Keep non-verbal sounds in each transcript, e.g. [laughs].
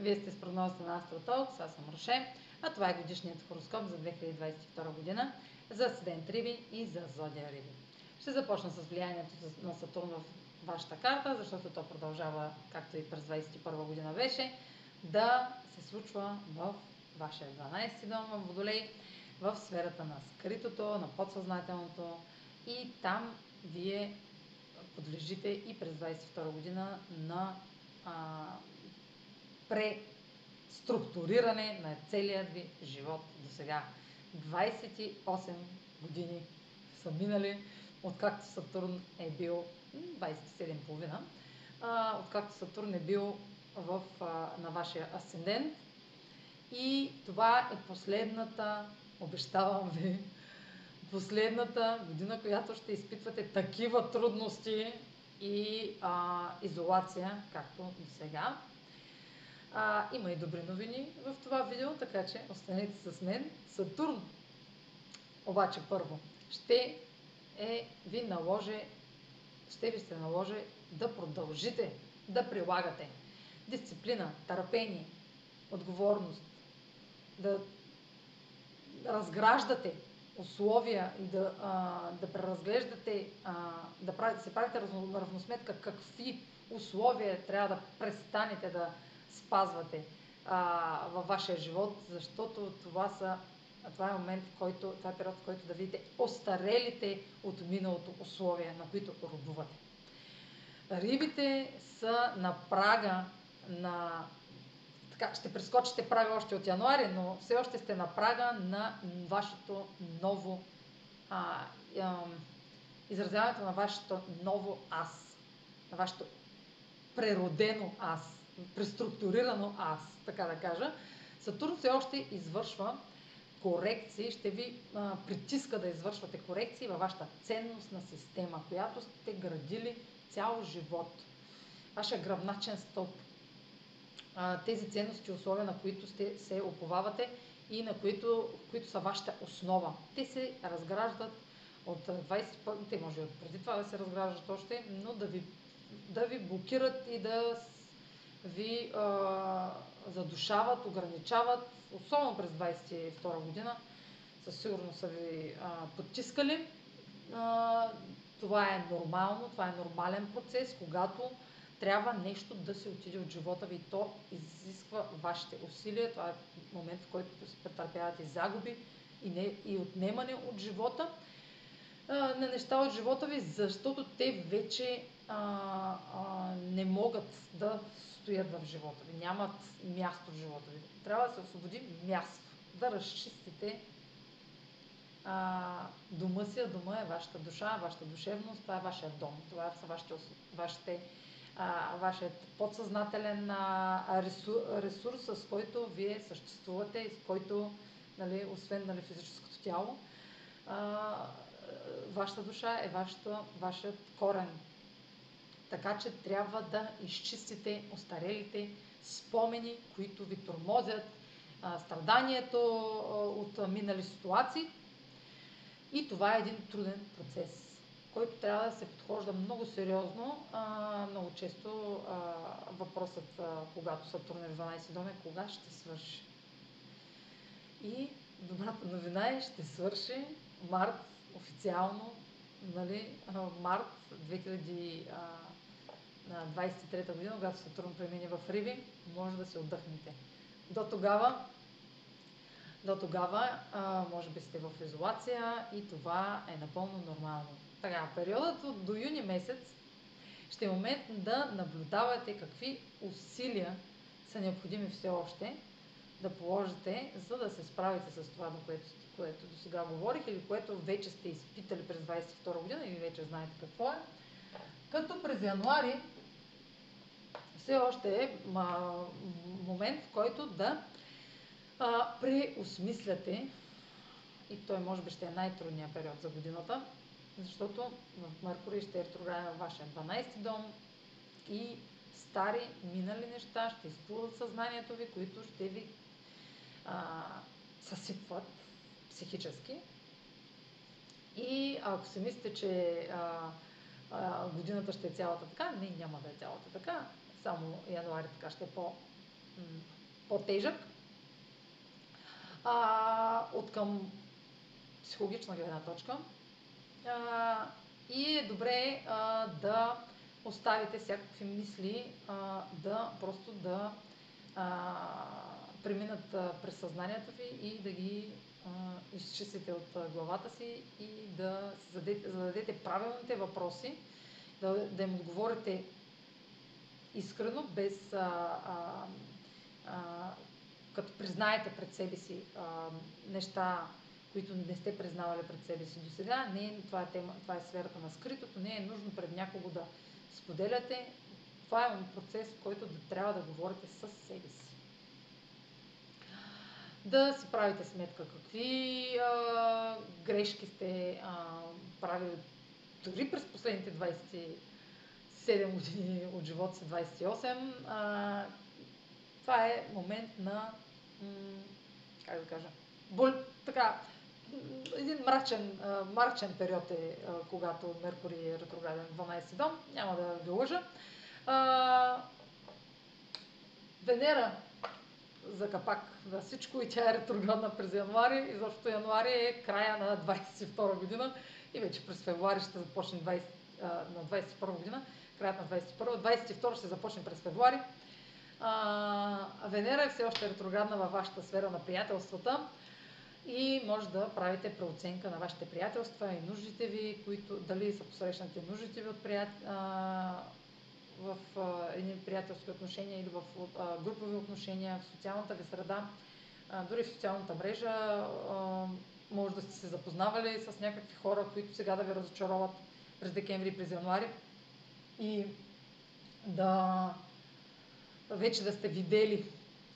Вие сте с прогнозата на Астротолкс, аз съм Роше, а това е годишният хороскоп за 2022 година за Асцендент Риби и за Зодия Риби. Ще започна с влиянието на Сатурн в вашата карта, защото то продължава, както и през 2021 година беше, да се случва в вашия 12 дом в Водолей, в сферата на скритото, на подсъзнателното и там вие подлежите и през 22 година на а, преструктуриране на целият ви живот до сега. 28 години са минали, откакто Сатурн е бил 27,5, откакто Сатурн е бил в, на вашия асцендент. И това е последната, обещавам ви, последната година, която ще изпитвате такива трудности и а, изолация, както до сега. А, има и добри новини в това видео, така че останете с мен. Сатурн обаче първо ще е, ви наложи, ще ви се наложи да продължите да прилагате дисциплина, търпение, отговорност, да разграждате условия и да, а, да преразглеждате, а, да, прави, да се правите равносметка какви условия трябва да престанете да спазвате а, във вашия живот, защото това, са, това е момент, в който, това е период, в който да видите остарелите от миналото условия, на които робувате. Рибите са на прага на така, ще прескочите прави още от януари, но все още сте на прага на вашето ново а, а, изразяването на вашето ново аз, на вашето преродено аз, преструктурирано аз, така да кажа. Сатурн все още извършва корекции, ще ви а, притиска да извършвате корекции във вашата ценностна система, която сте градили цял живот. Вашия гръбначен стълб, тези ценности и условия, на които сте, се оповавате и на които, които са вашата основа. Те се разграждат от 20, те може и преди това да се разграждат още, но да ви, да ви блокират и да ви а, задушават, ограничават, особено през 22 година, със сигурност са ви а, потискали. А, това е нормално, това е нормален процес, когато трябва нещо да се отиде от живота ви. То изисква вашите усилия. Това е момент, в който претърпявате загуби и, не, и отнемане от живота на неща от живота ви, защото те вече а, а, не могат да стоят в живота ви, нямат място в живота ви. Трябва да се освободи място, да разчистите а, дома си, а дома е вашата душа, вашата душевност, това е вашия дом, това са вашите, вашите а, вашият подсъзнателен а, ресурс, с който вие съществувате с който, нали, освен нали, физическото тяло, а, вашата душа е вашата, вашият корен. Така че трябва да изчистите остарелите спомени, които ви тормозят, страданието от минали ситуации. И това е един труден процес който трябва да се подхожда много сериозно. Много често въпросът, когато Сатурн е в 12 дом е кога ще свърши. И добрата новина е, ще свърши март официално, нали, март 2023 година, когато Сатурн премине в Риви, може да се отдъхнете. До тогава до тогава, а, може би сте в изолация и това е напълно нормално. Така, периодът от до юни месец ще е момент да наблюдавате какви усилия са необходими все още да положите, за да се справите с това, до което, което до сега говорих или което вече сте изпитали през 22 година и вече знаете какво е. Като през януари все още е момент, в който да а, преосмисляте, и той може би ще е най-трудният период за годината, защото в Меркурий ще е ретрограден във вашия 12 дом и стари, минали неща ще изплуват съзнанието ви, които ще ви а, съсипват психически. И ако си мислите, че а, а, годината ще е цялата така, не, няма да е цялата така. Само януари така ще е по по-тежък. А, от към психологична гледна точка. А, и е добре а, да оставите всякакви мисли, а, да просто да а, преминат а, през съзнанието ви и да ги а, изчистите от а, главата си и да зададете, зададете правилните въпроси, да, да им отговорите искрено, без а, а, а, като признаете пред себе си а, неща, които не сте признавали пред себе си до сега. Не, това, е тема, това е сферата на скритото, не е нужно пред някого да споделяте. Това е процес, в който да трябва да говорите с себе си. Да си правите сметка какви а, грешки сте а, правили дори през последните 27 години от живота си, 28. А, това е момент на, как да кажа, бол, така, един мрачен, мрачен период е, когато Меркурий е ретрограден в 12 дом, няма да ви лъжа. Венера за капак на всичко и тя е ретроградна през януари и защото януари е края на 22 година и вече през февруари ще започне 20, на 21 година, краят на 21, 22 ще започне през февруари. Венера е все още ретроградна във вашата сфера на приятелствата и може да правите преоценка на вашите приятелства и нуждите ви, които дали са посрещнати нуждите ви от прият... а, в а, едни приятелски отношения или в а, групови отношения, в социалната ви среда, а, дори в социалната мрежа. А, може да сте се запознавали с някакви хора, които сега да ви разочароват през декември през януари и да вече да сте видели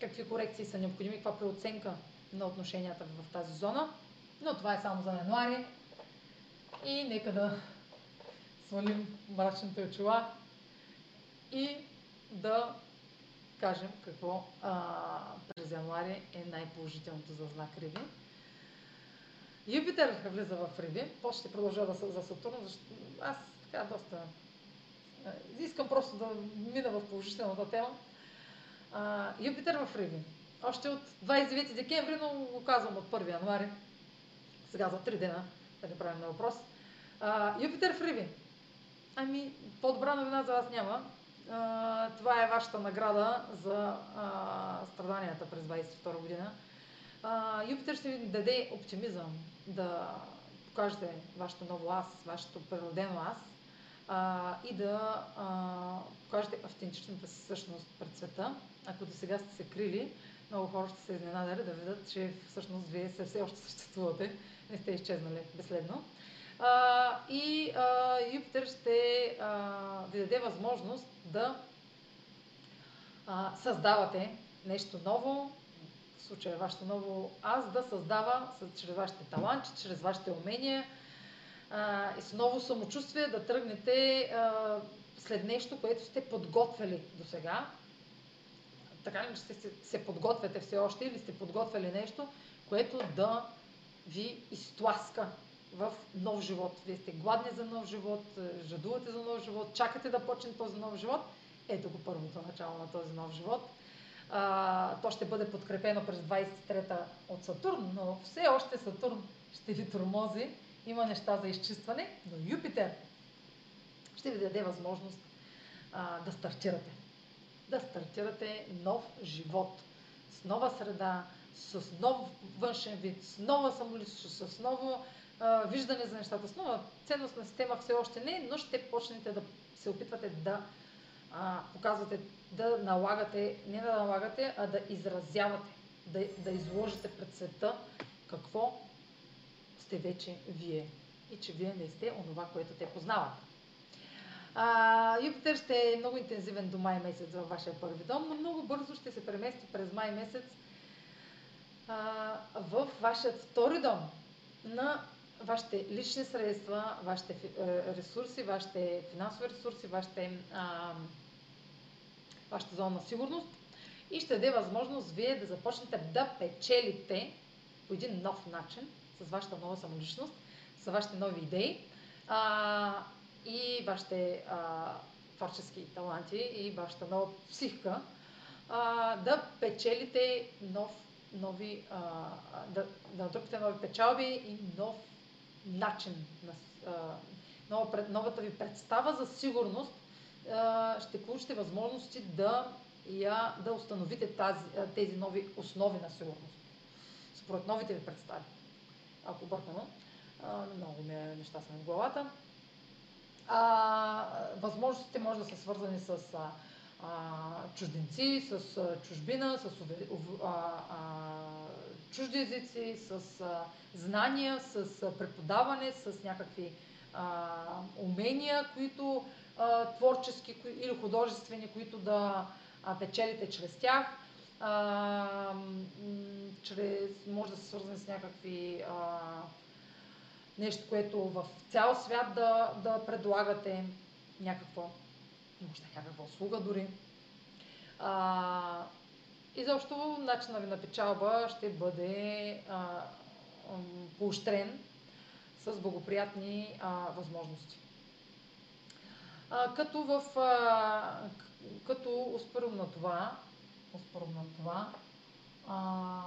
какви корекции са необходими, каква преоценка на отношенията в тази зона. Но това е само за януари. И нека да свалим мрачните очила и да кажем какво а, през януари е най-положителното за знак Риби. Юпитер влиза в Риби. После ще продължа да за Сатурн, защото аз така доста искам просто да мина в положителната тема. А, Юпитер в Риби още от 29 декември, но го казвам от 1 януари. Сега за 3 дена, да не правим на въпрос. А, Юпитер в Риби. Ами, по-добра новина за вас няма. А, това е вашата награда за а, страданията през 22 година. А, Юпитер ще ви даде оптимизъм да покажете вашето ново аз, вашето природено аз а, и да а, покажете автентичната си същност пред света. Ако до сега сте се крили, много хора ще се изненадали да видят, че всъщност вие се все още съществувате, не сте изчезнали безследно. А, и а, Юпитер ще а, ви даде възможност да а, създавате нещо ново, в случая вашето ново аз, да създава чрез вашите таланти, чрез вашите умения и с ново самочувствие да тръгнете а, след нещо, което сте подготвили до сега, така ли ще се, се подготвяте все още или сте подготвили нещо, което да ви изтласка в нов живот. Вие сте гладни за нов живот, жадувате за нов живот, чакате да почне този нов живот. Ето го първото начало на този нов живот. А, то ще бъде подкрепено през 23-та от Сатурн, но все още Сатурн ще ви тормози. Има неща за изчистване, но Юпитер ще ви даде възможност а, да стартирате. Да стартирате нов живот, с нова среда, с нов външен вид, с нова самоличност, с ново а, виждане за нещата, с нова ценностна система все още не, но ще почнете да се опитвате да а, показвате, да налагате, не да налагате, а да изразявате, да, да изложите пред света какво сте вече вие и че вие не сте онова, което те познават. А, Юпитер ще е много интензивен до май месец във вашия първи дом, но много бързо ще се премести през май месец а, в вашия втори дом на вашите лични средства, вашите е, ресурси, вашите финансови ресурси, вашите, а, вашата зона на сигурност и ще даде възможност вие да започнете да печелите по един нов начин с вашата нова самоличност, с вашите нови идеи. А, и вашите а, творчески таланти и вашата нова психика а, да печелите нов, нови, а, да, да натрупите нови печалби и нов начин на нова, новата ви представа за сигурност, ще получите възможности да, я, да установите тази, тези нови основи на сигурност. Според новите ви представи. Ако бъркано, много ми е неща са в главата. А, възможностите може да са свързани с а, а, чужденци, с а, чужбина, с а, а, чужди езици, с а, знания, с а, преподаване, с някакви а, умения, които а, творчески или художествени, които да а, печелите чрез тях. Чрез, може да се свързани с някакви а, нещо, което в цял свят да, да предлагате някаква, може да някаква услуга дори. А, и защо начинът ви на печалба ще бъде а, поощрен с благоприятни а, възможности. А, като в а, като успорим на това, успорим на това, а,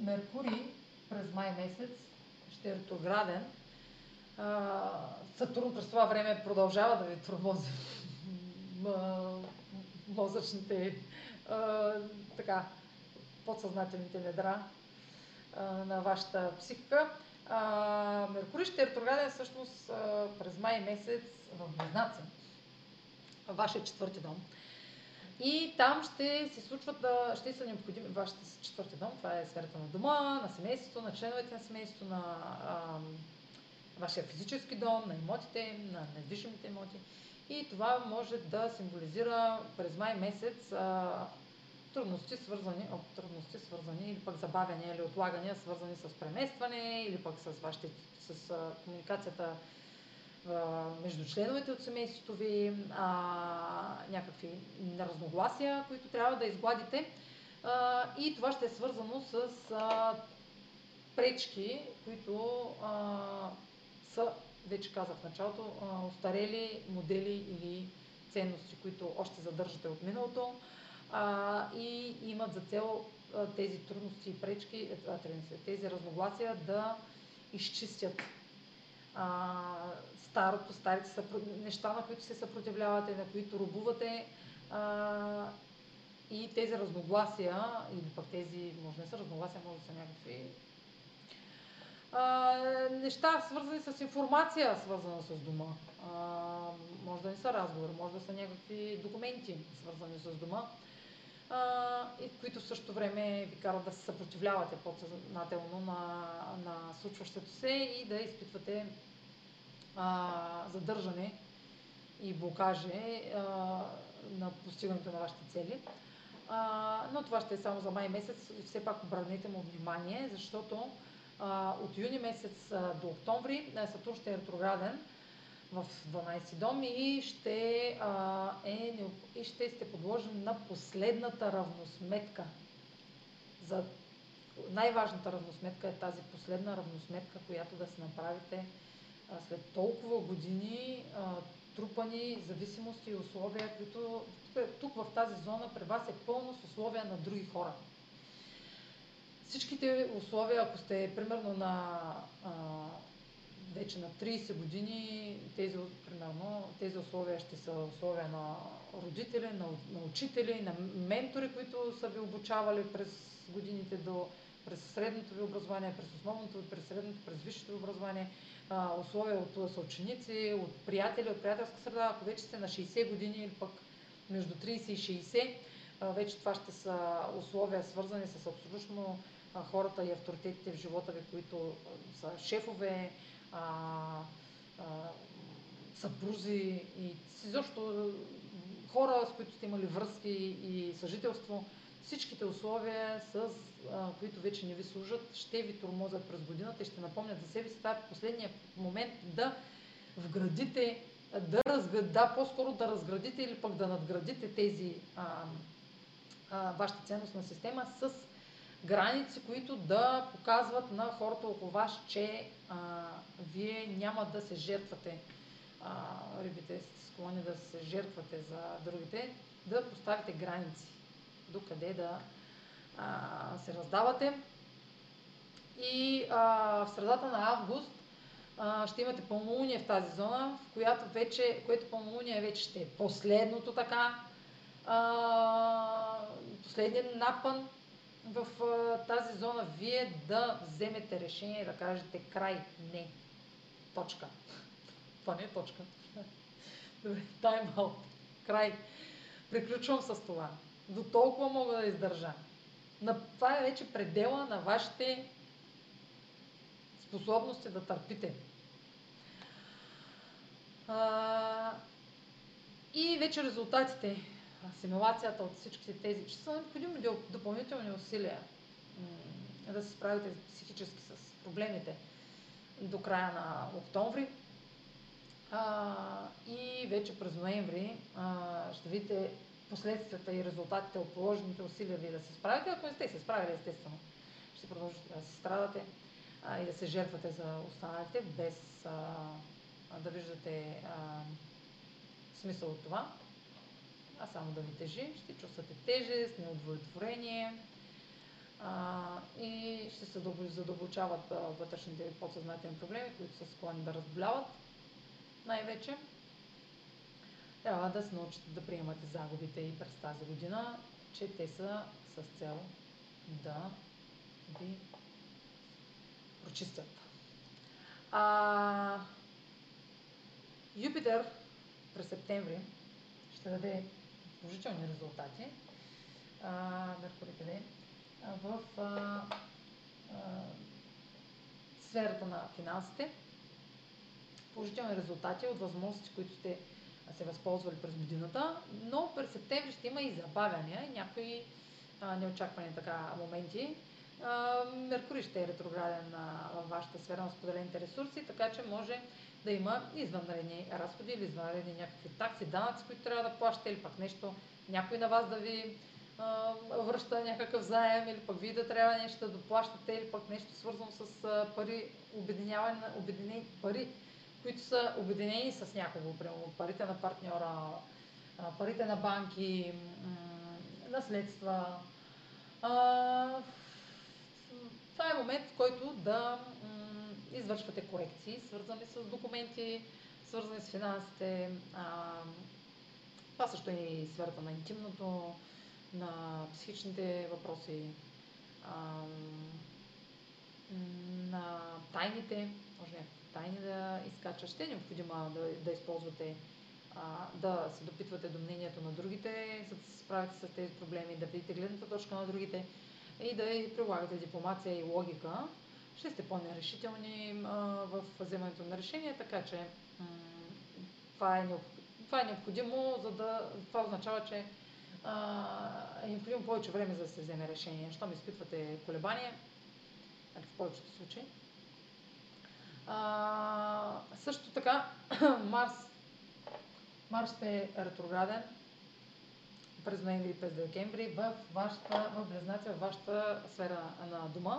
Меркурий през май месец ще е ретрограден. Сатурн през това време продължава да ви тормози [laughs] мозъчните така, подсъзнателните недра а, на вашата психика. А, Меркурий ще е ретрограден всъщност през май месец в Близнаци, вашия четвърти дом. И там ще се случват, ще са необходими вашите четвърти дом, това е сферата на дома, на семейството, на членовете на семейството, на а, вашия физически дом, на имотите, на недвижимите имоти. И това може да символизира през май месец а, трудности свързани, о, трудности свързани или пък забавяния или отлагания, свързани с преместване или пък с, вашите, с а, комуникацията между членовете от семейството ви, а, някакви разногласия, които трябва да изгладите. А, и това ще е свързано с а, пречки, които а, са, вече казах в началото, а, устарели модели или ценности, които още задържате от миналото а, и имат за цел а, тези трудности и пречки, а, тези разногласия да изчистят а, старото, старите са, неща, на които се съпротивлявате, на които рубувате а, и тези разногласия, или пък тези, може не са разногласия, може да са някакви а, неща, свързани с информация, свързана с дома. А, може да не са разговори, може да са някакви документи, свързани с дома, а, и които в същото време ви карат да се съпротивлявате подсъзнателно на, на случващото се и да изпитвате а, задържане и блокаже а, на постигането на вашите цели. А, но това ще е само за май месец. Все пак обърнете му внимание, защото а, от юни месец а, до октомври Сатурн ще е ретрограден в 12 дом и ще, а, е, и ще сте подложени на последната равносметка. За най-важната равносметка е тази последна равносметка, която да се направите след толкова години а, трупани зависимости и условия, които тук в тази зона при вас е пълно с условия на други хора. Всичките условия, ако сте примерно на а, вече на 30 години, тези, примерно, тези условия ще са условия на родители, на, на учители, на ментори, които са ви обучавали през годините до през средното ви образование, през основното, през средното, през висшето ви образование, а, условия от съученици, от приятели, от приятелска среда. Ако вече сте на 60 години или пък между 30 и 60, а, вече това ще са условия свързани с абсолютно хората и авторитетите в живота ви, които са шефове, а, а, съпрузи и изобщо хора, с които сте имали връзки и съжителство, всичките условия, с а, които вече не ви служат, ще ви тормозят през годината и ще напомнят за себе си. Това е последния момент да вградите, да, разград, да по-скоро да разградите или пък да надградите тези а, а, вашата ценностна система с граници, които да показват на хората около вас, че а, вие няма да се жертвате а, рибите сте склонни да се жертвате за другите, да поставите граници. Докъде да а, се раздавате. И а, в средата на август а, ще имате пълнолуние в тази зона, в която вече, което пълнолуние вече ще е последното така, а, последният напън в а, тази зона, вие да вземете решение, да кажете край, не, точка. Това не е точка. [laughs] Добре, тайм аут. Край. Приключвам с това. До толкова мога да издържа. Това е вече предела на вашите способности да търпите. А, и вече резултатите, асимилацията от всичките тези, че са необходими допълнителни усилия да се справите психически с проблемите до края на октомври. А, и вече през ноември а, ще видите последствията и резултатите от положените усилия ви да се справите. Ако не сте се справили, естествено, ще продължите да се страдате а, и да се жертвате за останалите, без а, да виждате а, смисъл от това, а само да ви тежи. Ще чувствате тежест, неудовлетворение а, и ще се задълбочават вътрешните подсъзнателни проблеми, които са склонни да разболяват най-вече. Трябва да се научите да приемате загубите и през тази година, че те са с цел да ви прочистят. А, Юпитер през септември ще даде положителни резултати. А, Меркурий къде? В а, а, сферата на финансите. Положителни резултати от възможности, които сте се възползвали през годината, но през септември ще има и забавяния, някои а, неочаквани така моменти. Меркурий ще е ретрограден във вашата сфера на споделените ресурси, така че може да има извънредни разходи или извънредни някакви такси, данъци, които трябва да плащате или пък нещо, някой на вас да ви а, връща някакъв заем или пък вие да трябва нещо да доплащате или пък нещо свързано с а, пари, обединяване, обединени пари, които са обединени с някого, примерно парите на партньора, парите на банки, наследства. Това е момент, в който да извършвате корекции, свързани с документи, свързани с финансите. Това също е и сферата на интимното, на психичните въпроси, на тайните, може някакви тайни да изкача. Ще е необходимо да, да използвате, а, да се допитвате до мнението на другите, за да се справите с тези проблеми, да видите гледната точка на другите и да прилагате дипломация и логика ще сте по-нерешителни в вземането на решения, така че това, е това е необходимо, за да това означава, че е необходимо повече време за да се вземе решение. Щом изпитвате колебания, в повечето случаи. Също така, [clears throat] Марс, Марс е ретрограден през ноември и през декември в, вашата, в Близнаци, в вашата сфера на дома.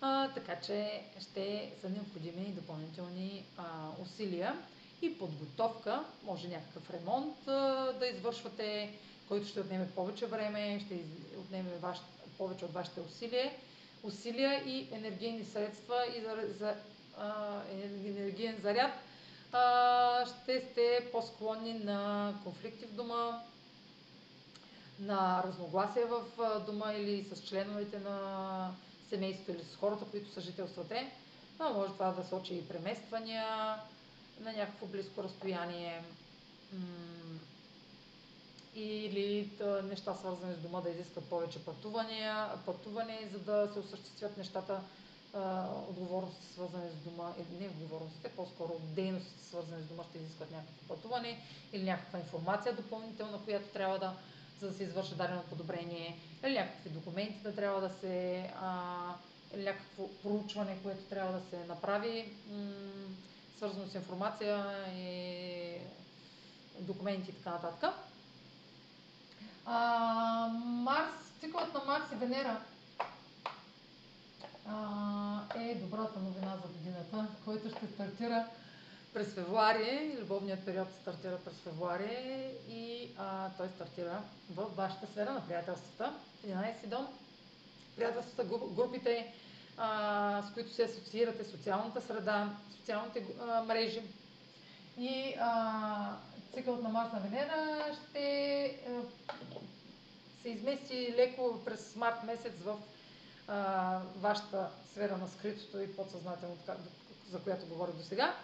А, така че ще са необходими допълнителни а, усилия и подготовка, може някакъв ремонт а, да извършвате, който ще отнеме повече време, ще отнеме ваш, повече от вашите усилия, усилия и енергийни средства и за, за енергиен заряд. А, ще сте по-склонни на конфликти в дома, на разногласия в дома или с членовете на семейството или с хората, които съжителствате, но може това да сочи и премествания на някакво близко разстояние или неща свързани с дома да изискват повече пътувания, пътуване, за да се осъществят нещата, отговорности свързани с дома, не отговорностите, по-скоро дейности свързани с дома ще изискват някакво пътуване или някаква информация допълнителна, която трябва да за да се извърши дадено подобрение, или някакви документи да трябва да се, а, или някакво проучване, което трябва да се направи, м- свързано с информация и документи и така нататък. А, Марс, цикълът на Марс и Венера е добрата новина за годината, който ще стартира през февруари, любовният период стартира през февруари и а, той стартира в вашата сфера на приятелствата. 11 дом, приятелствата, групите, а, с които се асоциирате, социалната среда, социалните а, мрежи. И а, цикълът на Марс на Венера ще а, се измести леко през март месец в вашата сфера на скритото и подсъзнателно, за която говорих до сега.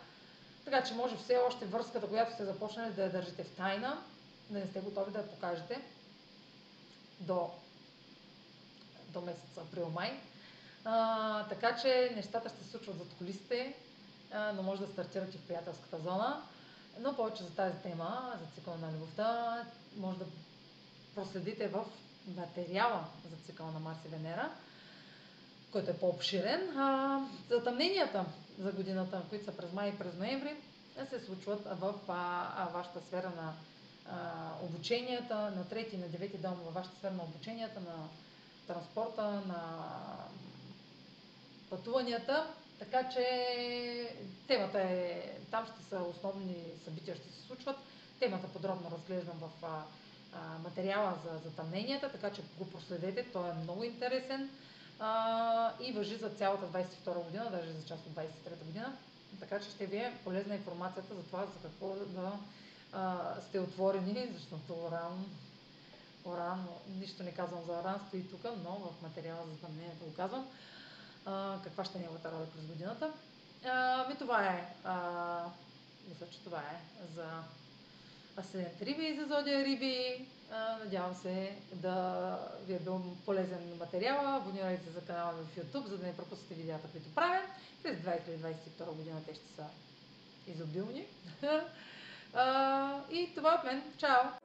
Така че може все още връзката, която сте започнали да я държите в тайна, да не сте готови да я покажете до, до месец април-май. така че нещата ще се случват зад колисите, но може да стартирате в приятелската зона. Но повече за тази тема, за цикъла на любовта, може да проследите в материала за цикъла на Марс и Венера, който е по-обширен. А, затъмненията за годината, които са през май и през ноември, се случват в а, а, вашата сфера на а, обученията, на трети и на девети дом във вашата сфера на обученията, на транспорта, на пътуванията. Така че темата е, там ще са основни събития, ще се случват. Темата подробно разглеждам в а, материала за затъмненията, така че го проследете, той е много интересен а, и въжи за цялата 22 година, даже за част от 23 година. Така че ще ви е полезна информацията за това, за какво да а, сте отворени, защото Оран, Оран, нищо не казвам за Оран, стои тук, но в материала за затъмнението го казвам. А, каква ще е неговата роля през годината. А, ми това е, а, мисля, че това е за Асцендент Риби и за Зодия Риби. Надявам се да ви е бил полезен материал. Абонирайте се за канала в YouTube, за да не пропускате видеята, които правя. През 2022 година те ще са изобилни. [laughs] и това от мен. Чао!